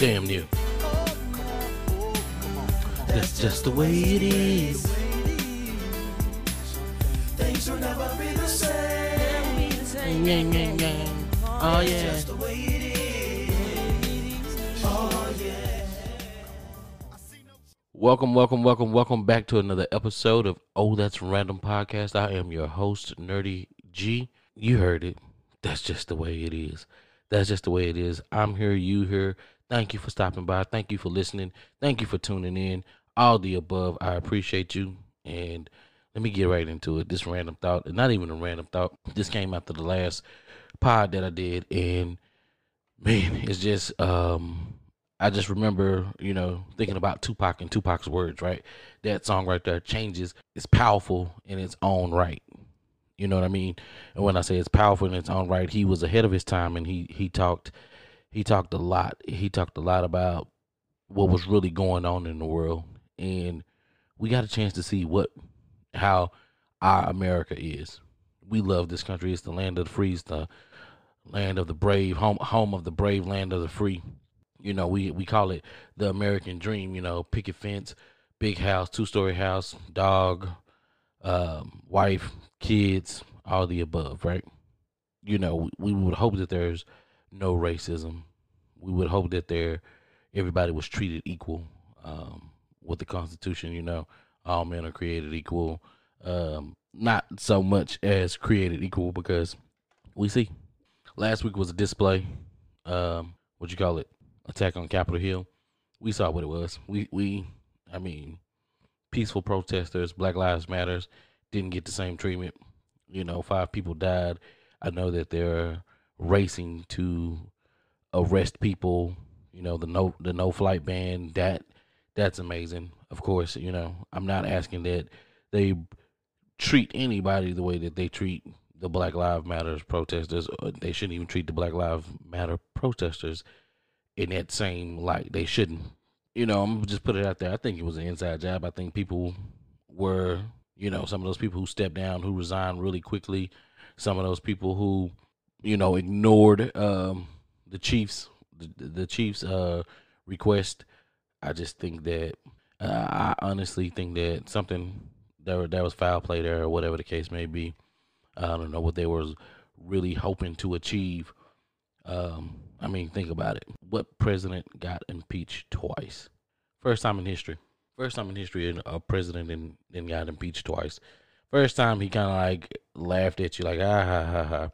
Damn you. That's just the way it is. Things will never be the same. Oh yeah. Just the way it is. Oh yeah. Welcome, welcome, welcome, welcome back to another episode of Oh That's Random Podcast. I am your host, Nerdy G. You heard it. That's just the way it is. That's just the way it is. I'm here, you here. Thank you for stopping by. Thank you for listening. Thank you for tuning in. All the above. I appreciate you. And let me get right into it. This random thought, not even a random thought. This came after the last pod that I did, and man, it's just um I just remember, you know, thinking about Tupac and Tupac's words, right? That song right there changes. It's powerful in its own right. You know what I mean? And when I say it's powerful in its own right, he was ahead of his time and he he talked he talked a lot. He talked a lot about what was really going on in the world. And we got a chance to see what how our America is. We love this country. It's the land of the free, it's the land of the brave, home home of the brave, land of the free you know we we call it the american dream you know picket fence big house two story house dog um, wife kids all the above right you know we, we would hope that there's no racism we would hope that there everybody was treated equal um, with the constitution you know all men are created equal um, not so much as created equal because we see last week was a display um, what you call it attack on Capitol Hill, we saw what it was. We we I mean, peaceful protesters, Black Lives Matters, didn't get the same treatment. You know, five people died. I know that they're racing to arrest people. You know, the no the no flight ban that that's amazing. Of course, you know, I'm not asking that they treat anybody the way that they treat the Black Lives Matters protesters. They shouldn't even treat the Black Lives Matter protesters in that same light. They shouldn't. You know, I'm just put it out there. I think it was an inside job. I think people were, you know, some of those people who stepped down, who resigned really quickly, some of those people who, you know, ignored um, the Chiefs, the, the Chiefs' uh, request. I just think that uh, I honestly think that something there that was foul play there, or whatever the case may be. I don't know what they were really hoping to achieve. Um, I mean, think about it. What president got impeached twice? First time in history. First time in history a president and then got impeached twice. First time he kind of like laughed at you like ah ha ha ha.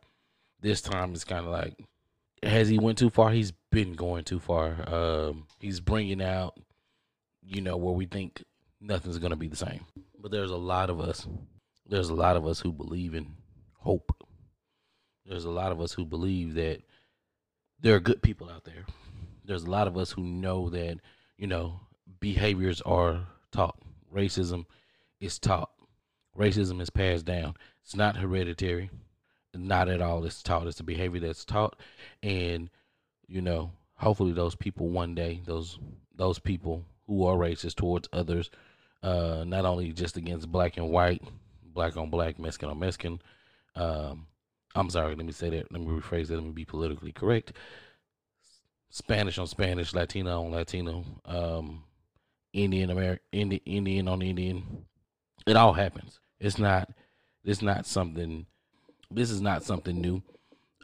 This time it's kind of like has he went too far? He's been going too far. Um, he's bringing out you know where we think nothing's gonna be the same. But there's a lot of us. There's a lot of us who believe in hope. There's a lot of us who believe that there are good people out there. There's a lot of us who know that, you know, behaviors are taught. Racism is taught. Racism is passed down. It's not hereditary. Not at all. It's taught. It's a behavior that's taught. And, you know, hopefully those people one day, those those people who are racist towards others, uh, not only just against black and white, black on black, Mexican on Mexican, um, I'm sorry, let me say that. Let me rephrase that. Let me be politically correct. Spanish on Spanish, Latino on Latino, um, Indian American, Indian, Indian on Indian. It all happens. It's not. It's not something. This is not something new.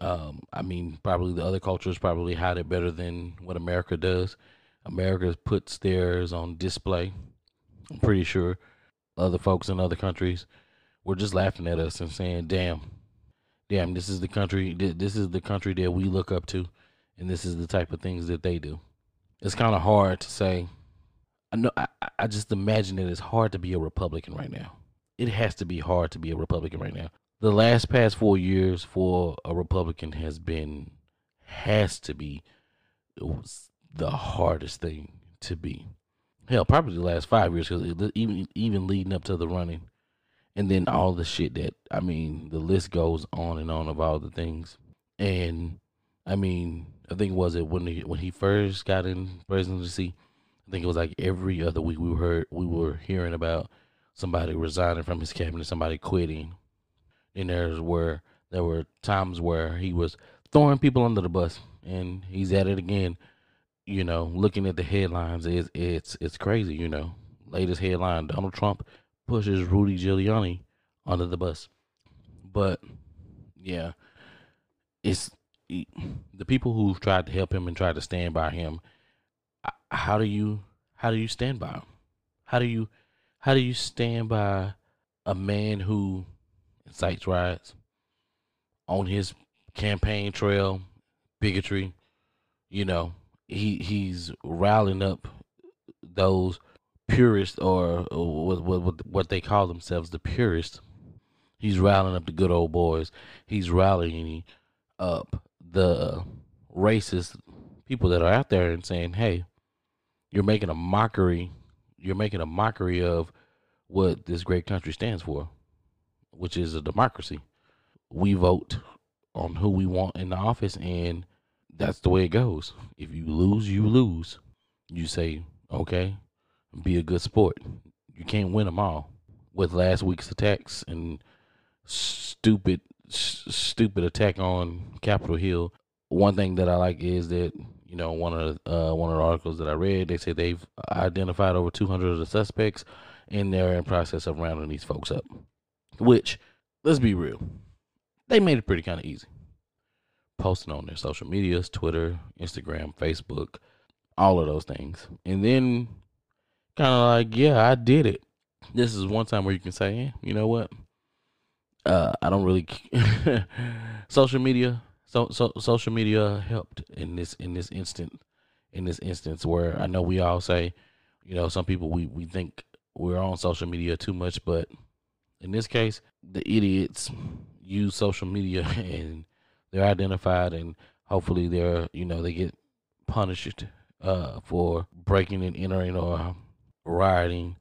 Um, I mean, probably the other cultures probably hide it better than what America does. America puts theirs on display. I'm pretty sure other folks in other countries were just laughing at us and saying, "Damn, damn, this is the country. This is the country that we look up to, and this is the type of things that they do. It's kind of hard to say. I know. I, I just imagine that it's hard to be a Republican right now. It has to be hard to be a Republican right now. The last past four years for a Republican has been, has to be, the hardest thing to be. Hell, probably the last five years because even even leading up to the running and then all the shit that I mean, the list goes on and on of all the things. And I mean, I think was it when he when he first got in presidency, I think it was like every other week we heard we were hearing about somebody resigning from his cabinet, somebody quitting. Then there's where There were times where he was throwing people under the bus, and he's at it again. You know, looking at the headlines, it's it's it's crazy. You know, latest headline: Donald Trump pushes Rudy Giuliani under the bus. But yeah, it's the people who've tried to help him and tried to stand by him. How do you how do you stand by him? How do you how do you stand by a man who incites riots on his campaign trail, bigotry? You know, he he's rallying up those purists or, or what, what what they call themselves, the purists. He's rallying up the good old boys. He's rallying up the racist people that are out there and saying, "Hey, you're making a mockery. You're making a mockery of what this great country stands for, which is a democracy. We vote on who we want in the office, and that's the way it goes. If you lose, you lose. You say, okay, be a good sport. You can't win them all. With last week's attacks and stupid stupid attack on Capitol Hill. One thing that I like is that you know one of the, uh, one of the articles that I read, they say they've identified over 200 of the suspects, and they're in process of rounding these folks up. Which, let's be real, they made it pretty kind of easy. Posting on their social medias, Twitter, Instagram, Facebook, all of those things, and then kind of like, yeah, I did it. This is one time where you can say, yeah, you know what? uh, I don't really social media. So, so social media helped in this in this instant in this instance where I know we all say, you know, some people we we think we're on social media too much, but in this case, the idiots use social media and they're identified and hopefully they're you know they get punished uh, for breaking and entering or rioting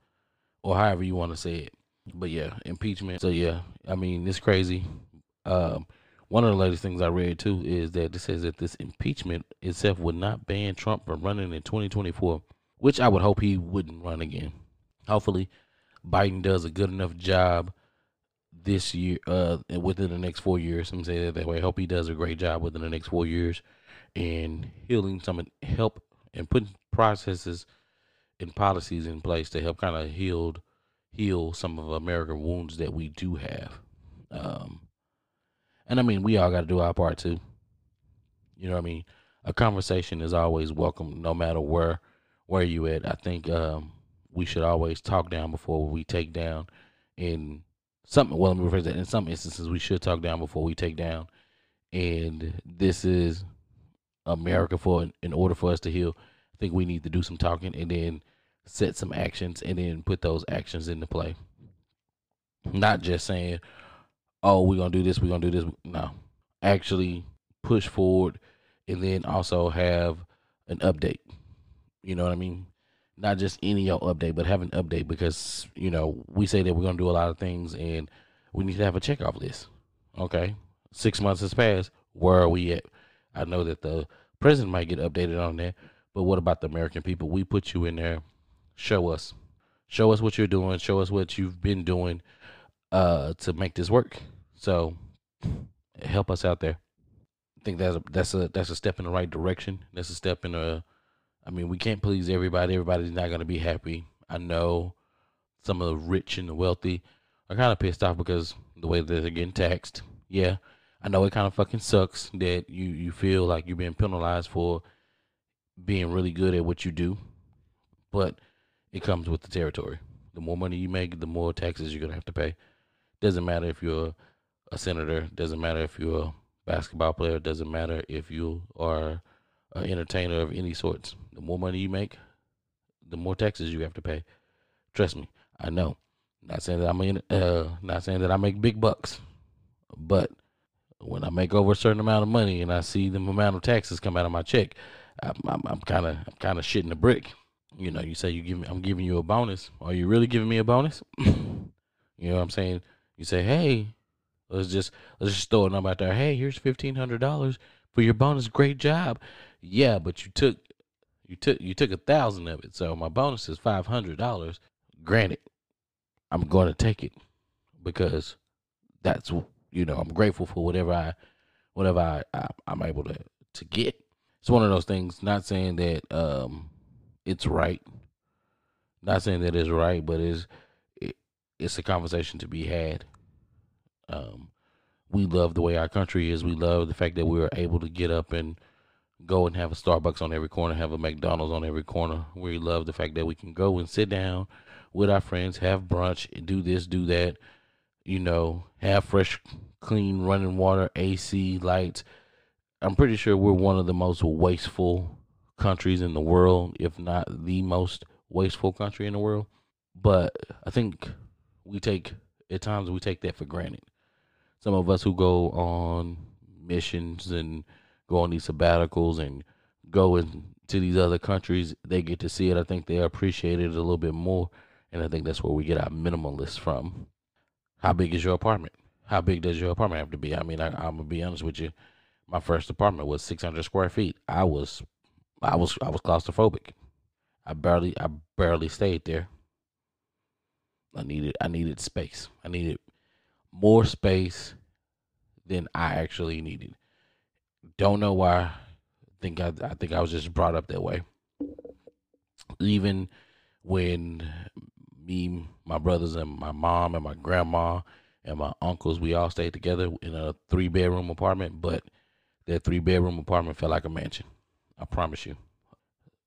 or however you want to say it but yeah, impeachment. So yeah, I mean it's crazy. Um, one of the latest things I read too is that it says that this impeachment itself would not ban Trump from running in 2024, which I would hope he wouldn't run again. Hopefully, Biden does a good enough job this year, uh, within the next four years. I'm saying that that way. I hope he does a great job within the next four years in healing some help and putting processes and policies in place to help kind of heal heal some of American wounds that we do have. Um, and I mean, we all got to do our part too. You know what I mean? A conversation is always welcome, no matter where where you at. I think um, we should always talk down before we take down. In some, well, let me rephrase that. In some instances, we should talk down before we take down. And this is America for in order for us to heal. I think we need to do some talking and then set some actions and then put those actions into play. Not just saying, "Oh, we're gonna do this, we're gonna do this." No, actually push forward, and then also have an update. You know what I mean? Not just any old update, but have an update because you know we say that we're gonna do a lot of things, and we need to have a check off list. Okay, six months has passed. Where are we at? I know that the president might get updated on that, but what about the American people? We put you in there show us show us what you're doing show us what you've been doing uh to make this work so help us out there i think that's a that's a that's a step in the right direction that's a step in a i mean we can't please everybody everybody's not going to be happy i know some of the rich and the wealthy are kind of pissed off because the way that they're getting taxed yeah i know it kind of fucking sucks that you you feel like you're being penalized for being really good at what you do but it comes with the territory. The more money you make, the more taxes you're gonna have to pay. Doesn't matter if you're a senator. Doesn't matter if you're a basketball player. Doesn't matter if you are entertainer of any sorts. The more money you make, the more taxes you have to pay. Trust me, I know. Not saying that I'm in, uh, not saying that I make big bucks, but when I make over a certain amount of money and I see the amount of taxes come out of my check, I'm kind of I'm kind of shitting a brick you know, you say you give me, I'm giving you a bonus. Are you really giving me a bonus? you know what I'm saying? You say, hey, let's just let's just throw a number out there. Hey, here's fifteen hundred dollars for your bonus. Great job. Yeah, but you took you took you took a thousand of it, so my bonus is five hundred dollars. Granted, I'm going to take it because that's you know, I'm grateful for whatever I, whatever I, I I'm able to to get. It's one of those things. Not saying that um, it's right. Not saying that it's right, but it's it, it's a conversation to be had. Um, we love the way our country is. We love the fact that we are able to get up and go and have a Starbucks on every corner, have a McDonald's on every corner. We love the fact that we can go and sit down with our friends, have brunch, do this, do that, you know, have fresh, clean running water, AC, lights. I'm pretty sure we're one of the most wasteful countries in the world, if not the most wasteful country in the world. But I think we take, at times, we take that for granted. Some of us who go on missions and go on these sabbaticals and go into these other countries, they get to see it. I think they appreciate it a little bit more. And I think that's where we get our minimalist from. How big is your apartment? How big does your apartment have to be? I mean, I, I'm gonna be honest with you. My first apartment was 600 square feet. I was, I was, I was claustrophobic. I barely, I barely stayed there. I needed, I needed space. I needed more space than I actually needed. Don't know why. Think I, I think I was just brought up that way. Even when me, my brothers, and my mom, and my grandma, and my uncles, we all stayed together in a three bedroom apartment, but that three bedroom apartment felt like a mansion. I promise you.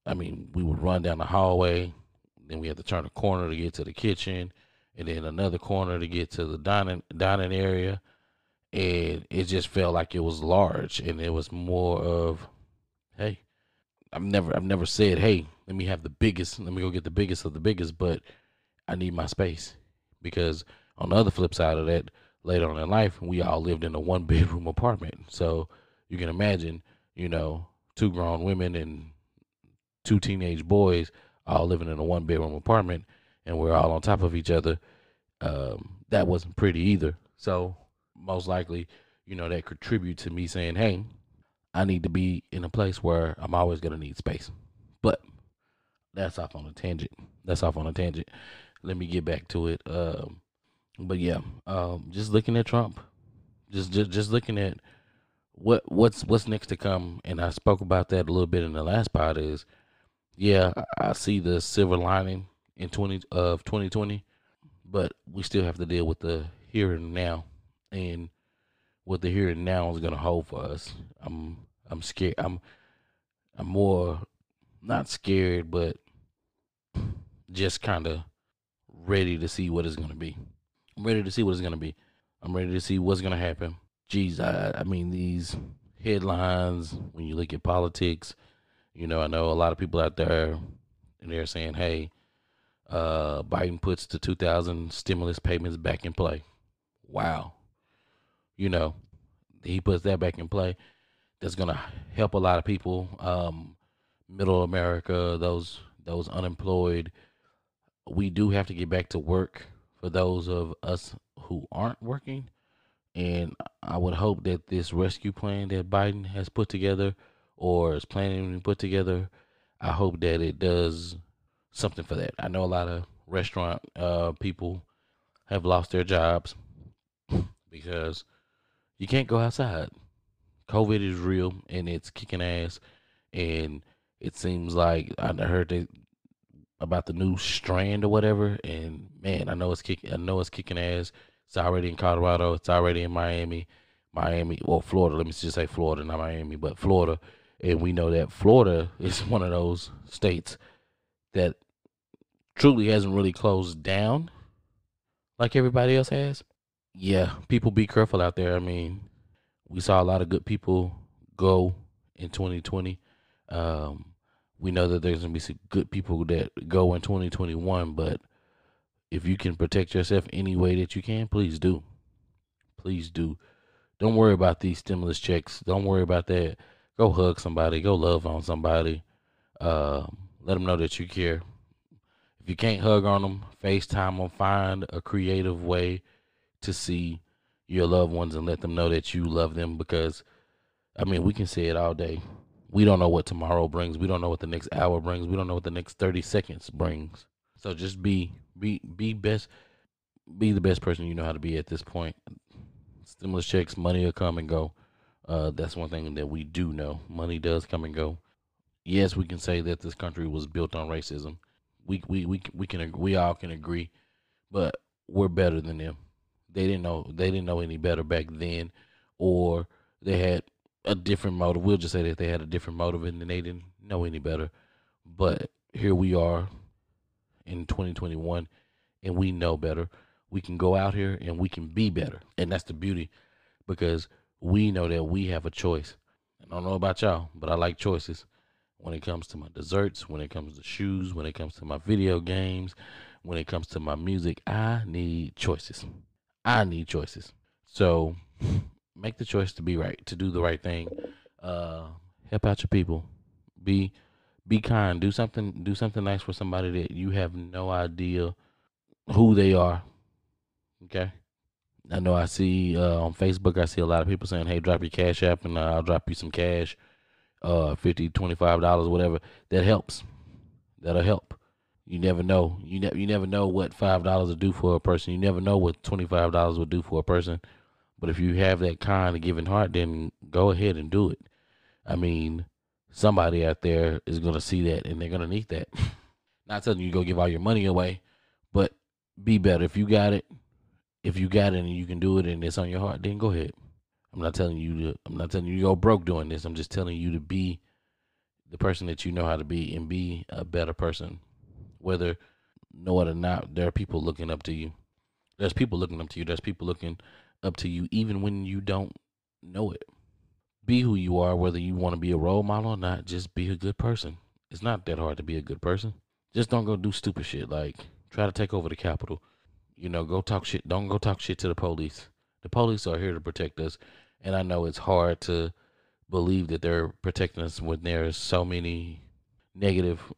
I mean, we would run down the hallway, then we had to turn a corner to get to the kitchen, and then another corner to get to the dining dining area, and it just felt like it was large, and it was more of, hey, I've never I've never said, hey, let me have the biggest, let me go get the biggest of the biggest, but I need my space because on the other flip side of that, later on in life, we all lived in a one bedroom apartment, so you can imagine, you know, two grown women and two teenage boys all living in a one bedroom apartment and we're all on top of each other. Um, that wasn't pretty either. So most likely, you know, that contribute to me saying, Hey, I need to be in a place where I'm always gonna need space. But that's off on a tangent. That's off on a tangent. Let me get back to it. Um, but yeah, um, just looking at Trump, just just just looking at what what's what's next to come, and I spoke about that a little bit in the last part. Is yeah, I see the silver lining in twenty of twenty twenty, but we still have to deal with the here and now, and what the here and now is gonna hold for us. I'm I'm scared. I'm I'm more not scared, but just kind of ready to see what it's gonna be. I'm ready to see what it's gonna be. I'm ready to see what's gonna happen. Geez, I I mean these headlines when you look at politics, you know, I know a lot of people out there and they're saying, Hey, uh Biden puts the two thousand stimulus payments back in play. Wow. You know, he puts that back in play. That's gonna help a lot of people. Um middle America, those those unemployed. We do have to get back to work for those of us who aren't working. And I would hope that this rescue plan that Biden has put together or is planning to put together, I hope that it does something for that. I know a lot of restaurant uh, people have lost their jobs because you can't go outside. COVID is real and it's kicking ass. And it seems like I heard that about the new strand or whatever. And man, I know it's kicking. I know it's kicking ass. It's already in Colorado. It's already in Miami, Miami. Well, Florida. Let me just say Florida, not Miami, but Florida. And we know that Florida is one of those states that truly hasn't really closed down like everybody else has. Yeah, people be careful out there. I mean, we saw a lot of good people go in 2020. Um, we know that there's gonna be some good people that go in 2021, but if you can protect yourself any way that you can, please do. Please do. Don't worry about these stimulus checks. Don't worry about that. Go hug somebody. Go love on somebody. Uh, let them know that you care. If you can't hug on them, FaceTime them. Find a creative way to see your loved ones and let them know that you love them because, I mean, we can say it all day. We don't know what tomorrow brings. We don't know what the next hour brings. We don't know what the next 30 seconds brings. So just be be be best be the best person you know how to be at this point. stimulus checks, money will come and go. Uh, that's one thing that we do know. Money does come and go. Yes, we can say that this country was built on racism. We we we we can we all can agree, but we're better than them. They didn't know they didn't know any better back then, or they had a different motive. We'll just say that they had a different motive and they didn't know any better. But here we are in 2021, and we know better. We can go out here and we can be better, and that's the beauty, because we know that we have a choice. I don't know about y'all, but I like choices when it comes to my desserts, when it comes to shoes, when it comes to my video games, when it comes to my music. I need choices. I need choices. So make the choice to be right, to do the right thing. Uh, help out your people. Be be kind. Do something. Do something nice for somebody that you have no idea who they are. Okay. I know I see uh, on Facebook. I see a lot of people saying, "Hey, drop your cash app, and uh, I'll drop you some cash, uh, 50 25 dollars, whatever." That helps. That'll help. You never know. You never you never know what five dollars will do for a person. You never know what twenty five dollars will do for a person. But if you have that kind of giving heart, then go ahead and do it. I mean, somebody out there is gonna see that and they're gonna need that. Not telling you go give all your money away, but be better. If you got it, if you got it and you can do it and it's on your heart, then go ahead. I'm not telling you to I'm not telling you to go broke doing this. I'm just telling you to be the person that you know how to be and be a better person. Whether know it or not, there are people looking up to you. There's people looking up to you. There's people looking up to you even when you don't know it. Be who you are, whether you want to be a role model or not. Just be a good person. It's not that hard to be a good person. Just don't go do stupid shit like try to take over the Capitol. You know, go talk shit. Don't go talk shit to the police. The police are here to protect us. And I know it's hard to believe that they're protecting us when there's so many negative,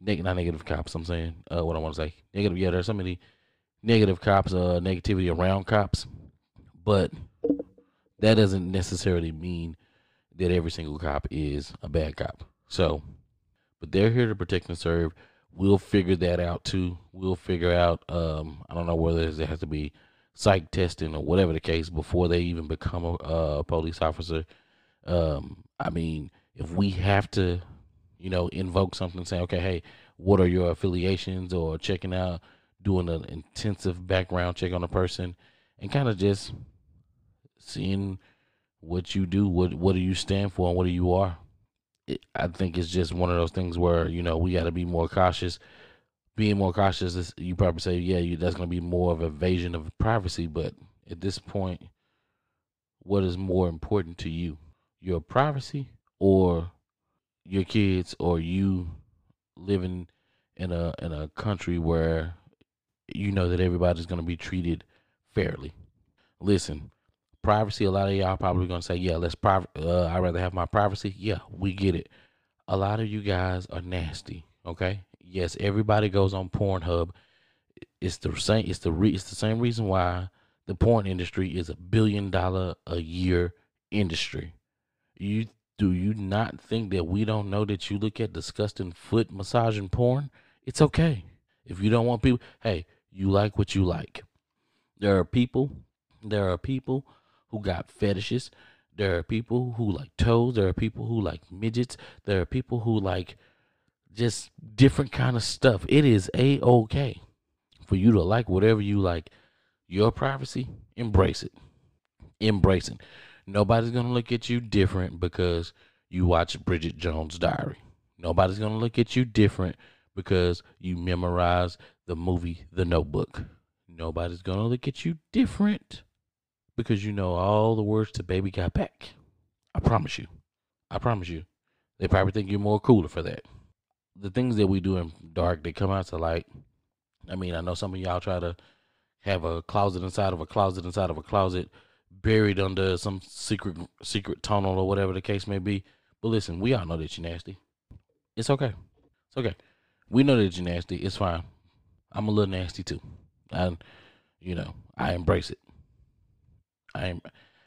neg- not negative cops. I'm saying uh, what I want to say. Negative. Yeah, there's so many negative cops. Uh, negativity around cops, but that doesn't necessarily mean that every single cop is a bad cop. So, but they're here to protect and serve. We'll figure that out too. We'll figure out. Um, I don't know whether it has to be psych testing or whatever the case before they even become a, a police officer. Um, I mean, if we have to, you know, invoke something, saying, okay, hey, what are your affiliations, or checking out, doing an intensive background check on a person, and kind of just seeing what you do, what what do you stand for, and what do you are. It, I think it's just one of those things where you know we got to be more cautious. Being more cautious, is, you probably say, yeah, you, that's going to be more of an invasion of privacy. But at this point, what is more important to you, your privacy or your kids, or you living in a in a country where you know that everybody's going to be treated fairly? Listen, privacy. A lot of y'all probably gonna say, "Yeah, let's private. Uh, I'd rather have my privacy." Yeah, we get it. A lot of you guys are nasty. Okay. Yes, everybody goes on Pornhub. It's the same. It's the re, It's the same reason why the porn industry is a billion dollar a year industry. You do you not think that we don't know that you look at disgusting foot massaging porn? It's okay if you don't want people. Hey, you like what you like. There are people. There are people who got fetishes. There are people who like toes. There are people who like midgets. There are people who like just different kind of stuff. It is a okay for you to like whatever you like. Your privacy, embrace it. Embrace it. Nobody's gonna look at you different because you watch Bridget Jones' Diary. Nobody's gonna look at you different because you memorize the movie The Notebook. Nobody's gonna look at you different because you know all the words to Baby Got Back. I promise you. I promise you. They probably think you're more cooler for that. The things that we do in dark, they come out to light. I mean, I know some of y'all try to have a closet inside of a closet inside of a closet, buried under some secret secret tunnel or whatever the case may be. But listen, we all know that you're nasty. It's okay. It's okay. We know that you're nasty. It's fine. I'm a little nasty too. And you know, I embrace it. I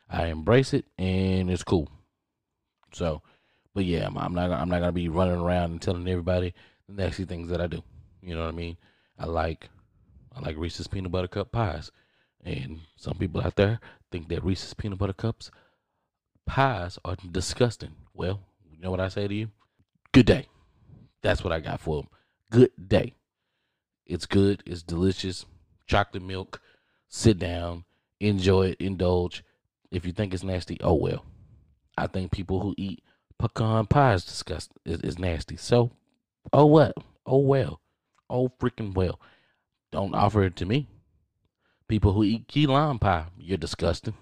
I embrace it, and it's cool. So, but yeah, I'm, I'm not I'm not gonna be running around and telling everybody the nasty things that I do. You know what I mean? I like I like Reese's peanut butter cup pies, And some people out there think that Reese's peanut butter cups pies are disgusting. Well, you know what I say to you? Good day. That's what I got for them. Good day. It's good. It's delicious. Chocolate milk. Sit down. Enjoy it. Indulge. If you think it's nasty, oh well. I think people who eat pecan pie is disgusting. Is, is nasty. So, oh what? Oh well. Oh freaking well. Don't offer it to me. People who eat key lime pie, you're disgusting.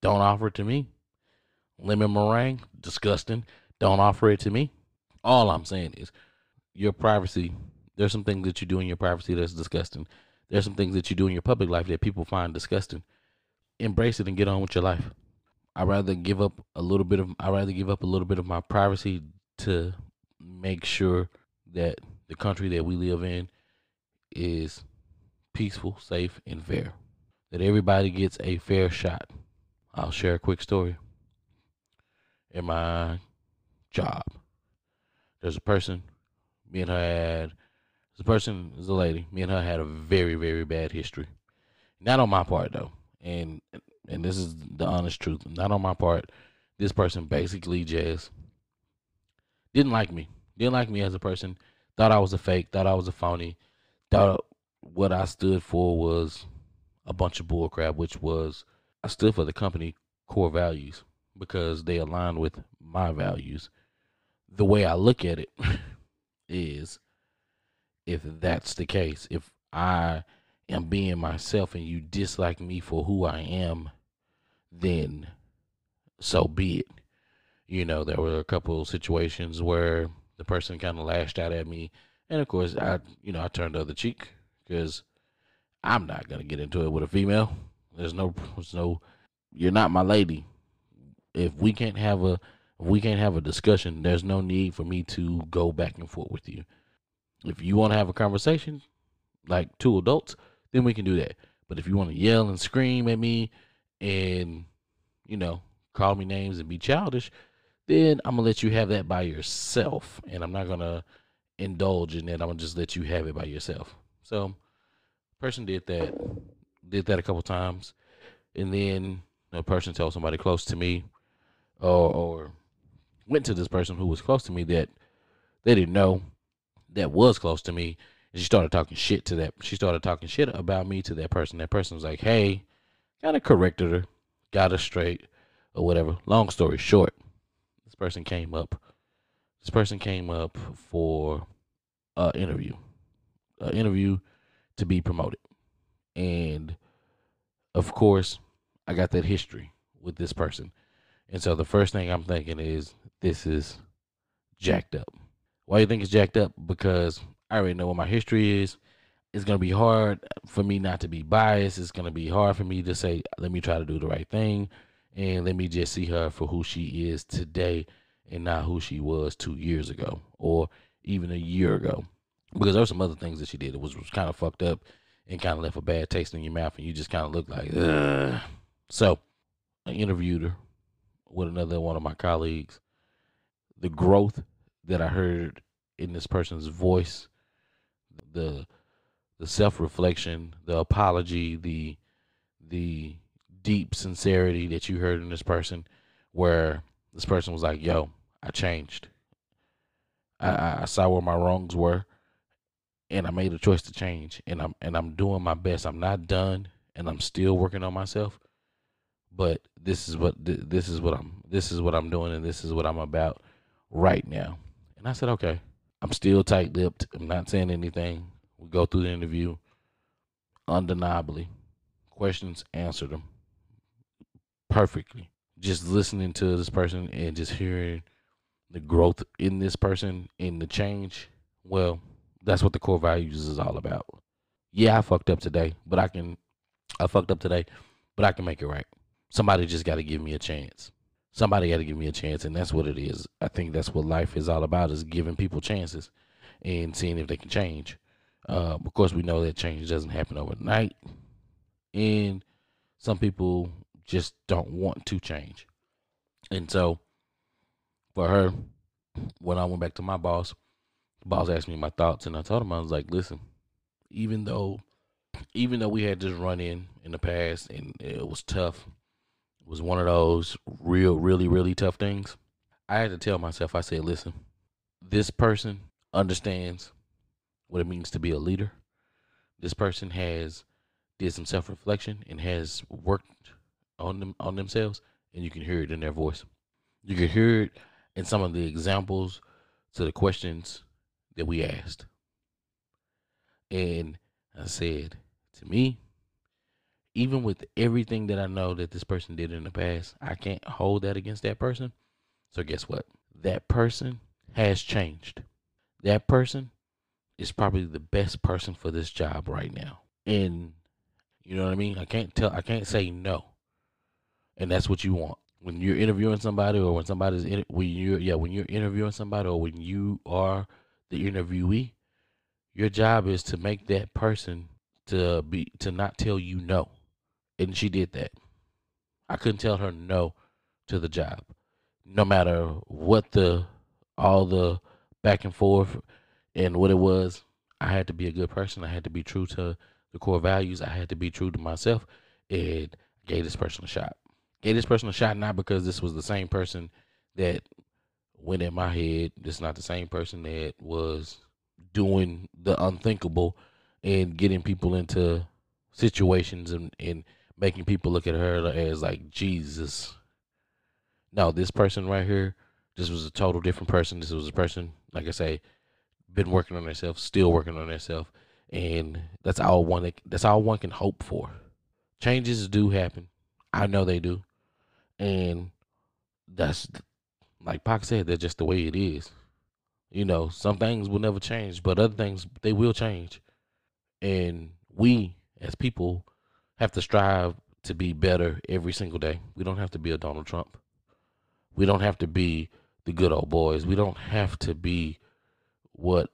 Don't offer it to me. Lemon meringue, disgusting. Don't offer it to me. All I'm saying is your privacy. There's some things that you do in your privacy that's disgusting. There's some things that you do in your public life that people find disgusting. Embrace it and get on with your life. I'd rather give up a little bit of I'd rather give up a little bit of my privacy to make sure that the country that we live in is peaceful, safe, and fair. That everybody gets a fair shot. I'll share a quick story. In my job, there's a person, me and her had, a person, there's a lady, me and her had a very, very bad history. Not on my part though, and and this is the honest truth. Not on my part. This person basically just didn't like me. Didn't like me as a person. Thought I was a fake. Thought I was a phony. Thought what I stood for was a bunch of bullcrap, which was I stood for the company core values because they align with my values. The way I look at it is if that's the case, if I am being myself and you dislike me for who I am, then so be it. You know, there were a couple situations where the person kind of lashed out at me, and of course, I, you know, I turned the other cheek because I'm not gonna get into it with a female. There's no, there's no, you're not my lady. If we can't have a, if we can't have a discussion, there's no need for me to go back and forth with you. If you want to have a conversation, like two adults, then we can do that. But if you want to yell and scream at me and, you know, call me names and be childish, then I'm gonna let you have that by yourself, and I'm not gonna indulge in that. I'm gonna just let you have it by yourself. So, person did that, did that a couple times, and then a person told somebody close to me, or or went to this person who was close to me that they didn't know that was close to me, and she started talking shit to that. She started talking shit about me to that person. That person was like, "Hey," kind of corrected her, got her straight, or whatever. Long story short, this person came up. This person came up for an interview, interview to be promoted, and of course, I got that history with this person, and so the first thing I'm thinking is this is jacked up. Why do you think it's jacked up? Because I already know what my history is. It's gonna be hard for me not to be biased. It's gonna be hard for me to say, let me try to do the right thing and let me just see her for who she is today and not who she was two years ago or even a year ago. Because there were some other things that she did that was, was kind of fucked up and kind of left a bad taste in your mouth and you just kind of looked like, Ugh. so I interviewed her with another one of my colleagues. The growth that I heard in this person's voice, the the self reflection, the apology, the the deep sincerity that you heard in this person, where this person was like, "Yo, I changed. I, I saw where my wrongs were, and I made a choice to change, and I'm and I'm doing my best. I'm not done, and I'm still working on myself, but this is what this is what I'm this is what I'm doing, and this is what I'm about right now." And I said, "Okay." I'm still tight lipped. I'm not saying anything. We go through the interview undeniably. Questions answered them perfectly. Just listening to this person and just hearing the growth in this person in the change. Well, that's what the core values is all about. Yeah, I fucked up today, but I can I fucked up today, but I can make it right. Somebody just got to give me a chance. Somebody got to give me a chance, and that's what it is. I think that's what life is all about: is giving people chances and seeing if they can change. Uh, of course, we know that change doesn't happen overnight, and some people just don't want to change. And so, for her, when I went back to my boss, boss asked me my thoughts, and I told him I was like, "Listen, even though even though we had this run in in the past and it was tough, it was one of those real, really, really tough things. I had to tell myself, I said, listen, this person understands what it means to be a leader. This person has did some self reflection and has worked on them on themselves, and you can hear it in their voice. You can hear it in some of the examples to the questions that we asked. And I said, to me, even with everything that I know that this person did in the past, I can't hold that against that person. So guess what? That person has changed. That person is probably the best person for this job right now. And you know what I mean? I can't tell I can't say no. And that's what you want. When you're interviewing somebody or when somebody's in when you're yeah, when you're interviewing somebody or when you are the interviewee, your job is to make that person to be to not tell you no. And she did that. I couldn't tell her no to the job. No matter what the all the back and forth and what it was, I had to be a good person. I had to be true to the core values. I had to be true to myself and gave this person a shot. Gave this person a shot not because this was the same person that went in my head. Is not the same person that was doing the unthinkable and getting people into situations and, and making people look at her as like Jesus. No, this person right here, this was a total different person. This was a person, like I say, been working on herself, still working on herself, and that's all one. That's all one can hope for. Changes do happen. I know they do, and that's like Pac said. That's just the way it is. You know, some things will never change, but other things they will change. And we as people have to strive to be better every single day. We don't have to be a Donald Trump. We don't have to be the good old boys. We don't have to be what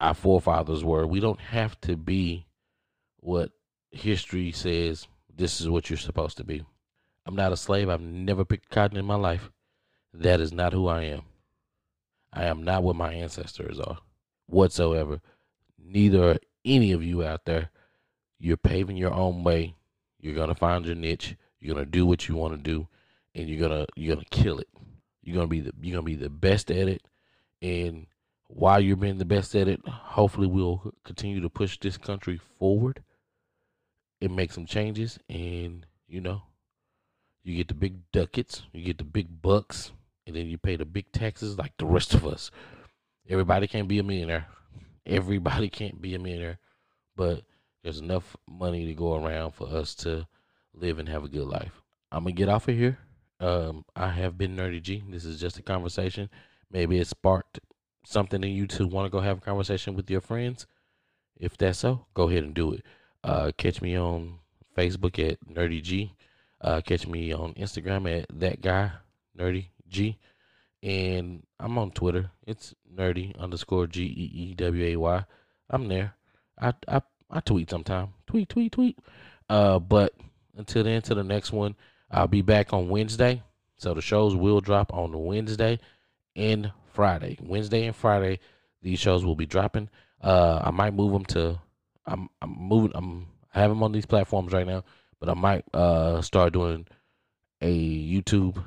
our forefathers were. We don't have to be what history says this is what you're supposed to be. I'm not a slave. I've never picked cotton in my life. That is not who I am. I am not what my ancestors are whatsoever. Neither are any of you out there, you're paving your own way. You're gonna find your niche. You're gonna do what you want to do, and you're gonna you're gonna kill it. You're gonna be the you're gonna be the best at it, and while you're being the best at it, hopefully we'll continue to push this country forward and make some changes. And you know, you get the big ducats, you get the big bucks, and then you pay the big taxes like the rest of us. Everybody can't be a millionaire. Everybody can't be a millionaire, but there's enough money to go around for us to live and have a good life. I'm gonna get off of here. Um, I have been Nerdy G. This is just a conversation. Maybe it sparked something in you to want to go have a conversation with your friends. If that's so, go ahead and do it. Uh, catch me on Facebook at Nerdy G. Uh, catch me on Instagram at that guy Nerdy G. And I'm on Twitter. It's nerdy underscore G E E W A Y. I'm there. I, I I tweet sometime. Tweet, tweet, tweet. Uh, but until then, to the next one, I'll be back on Wednesday. So the shows will drop on Wednesday and Friday. Wednesday and Friday, these shows will be dropping. Uh, I might move them to. I'm I'm moving. I'm I have them on these platforms right now, but I might uh start doing a YouTube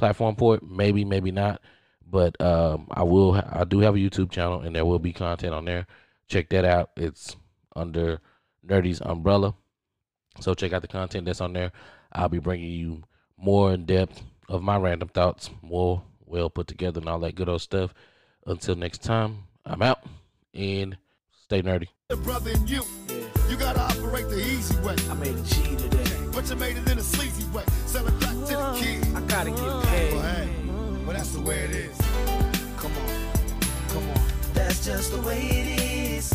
platform for it. Maybe, maybe not. But um, I will. I do have a YouTube channel, and there will be content on there. Check that out. It's under Nerdy's umbrella. So check out the content that's on there. I'll be bringing you more in depth of my random thoughts, more well put together, and all that good old stuff. Until next time, I'm out and stay nerdy. The brother in you, you gotta operate the easy way. I made a G today. But you made it in a sleazy way. Sell gotta get Well, hey, well, that's the way it is. Come on, come on. That's just the way it is.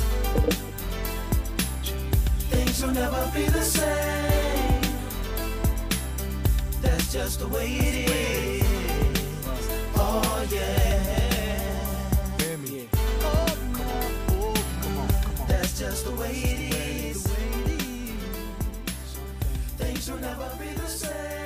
Things will never be the same. That's just the way it is. Oh yeah. Hear me? Oh, come on, oh, come on, come on. That's just the way it is. Things will never be the same.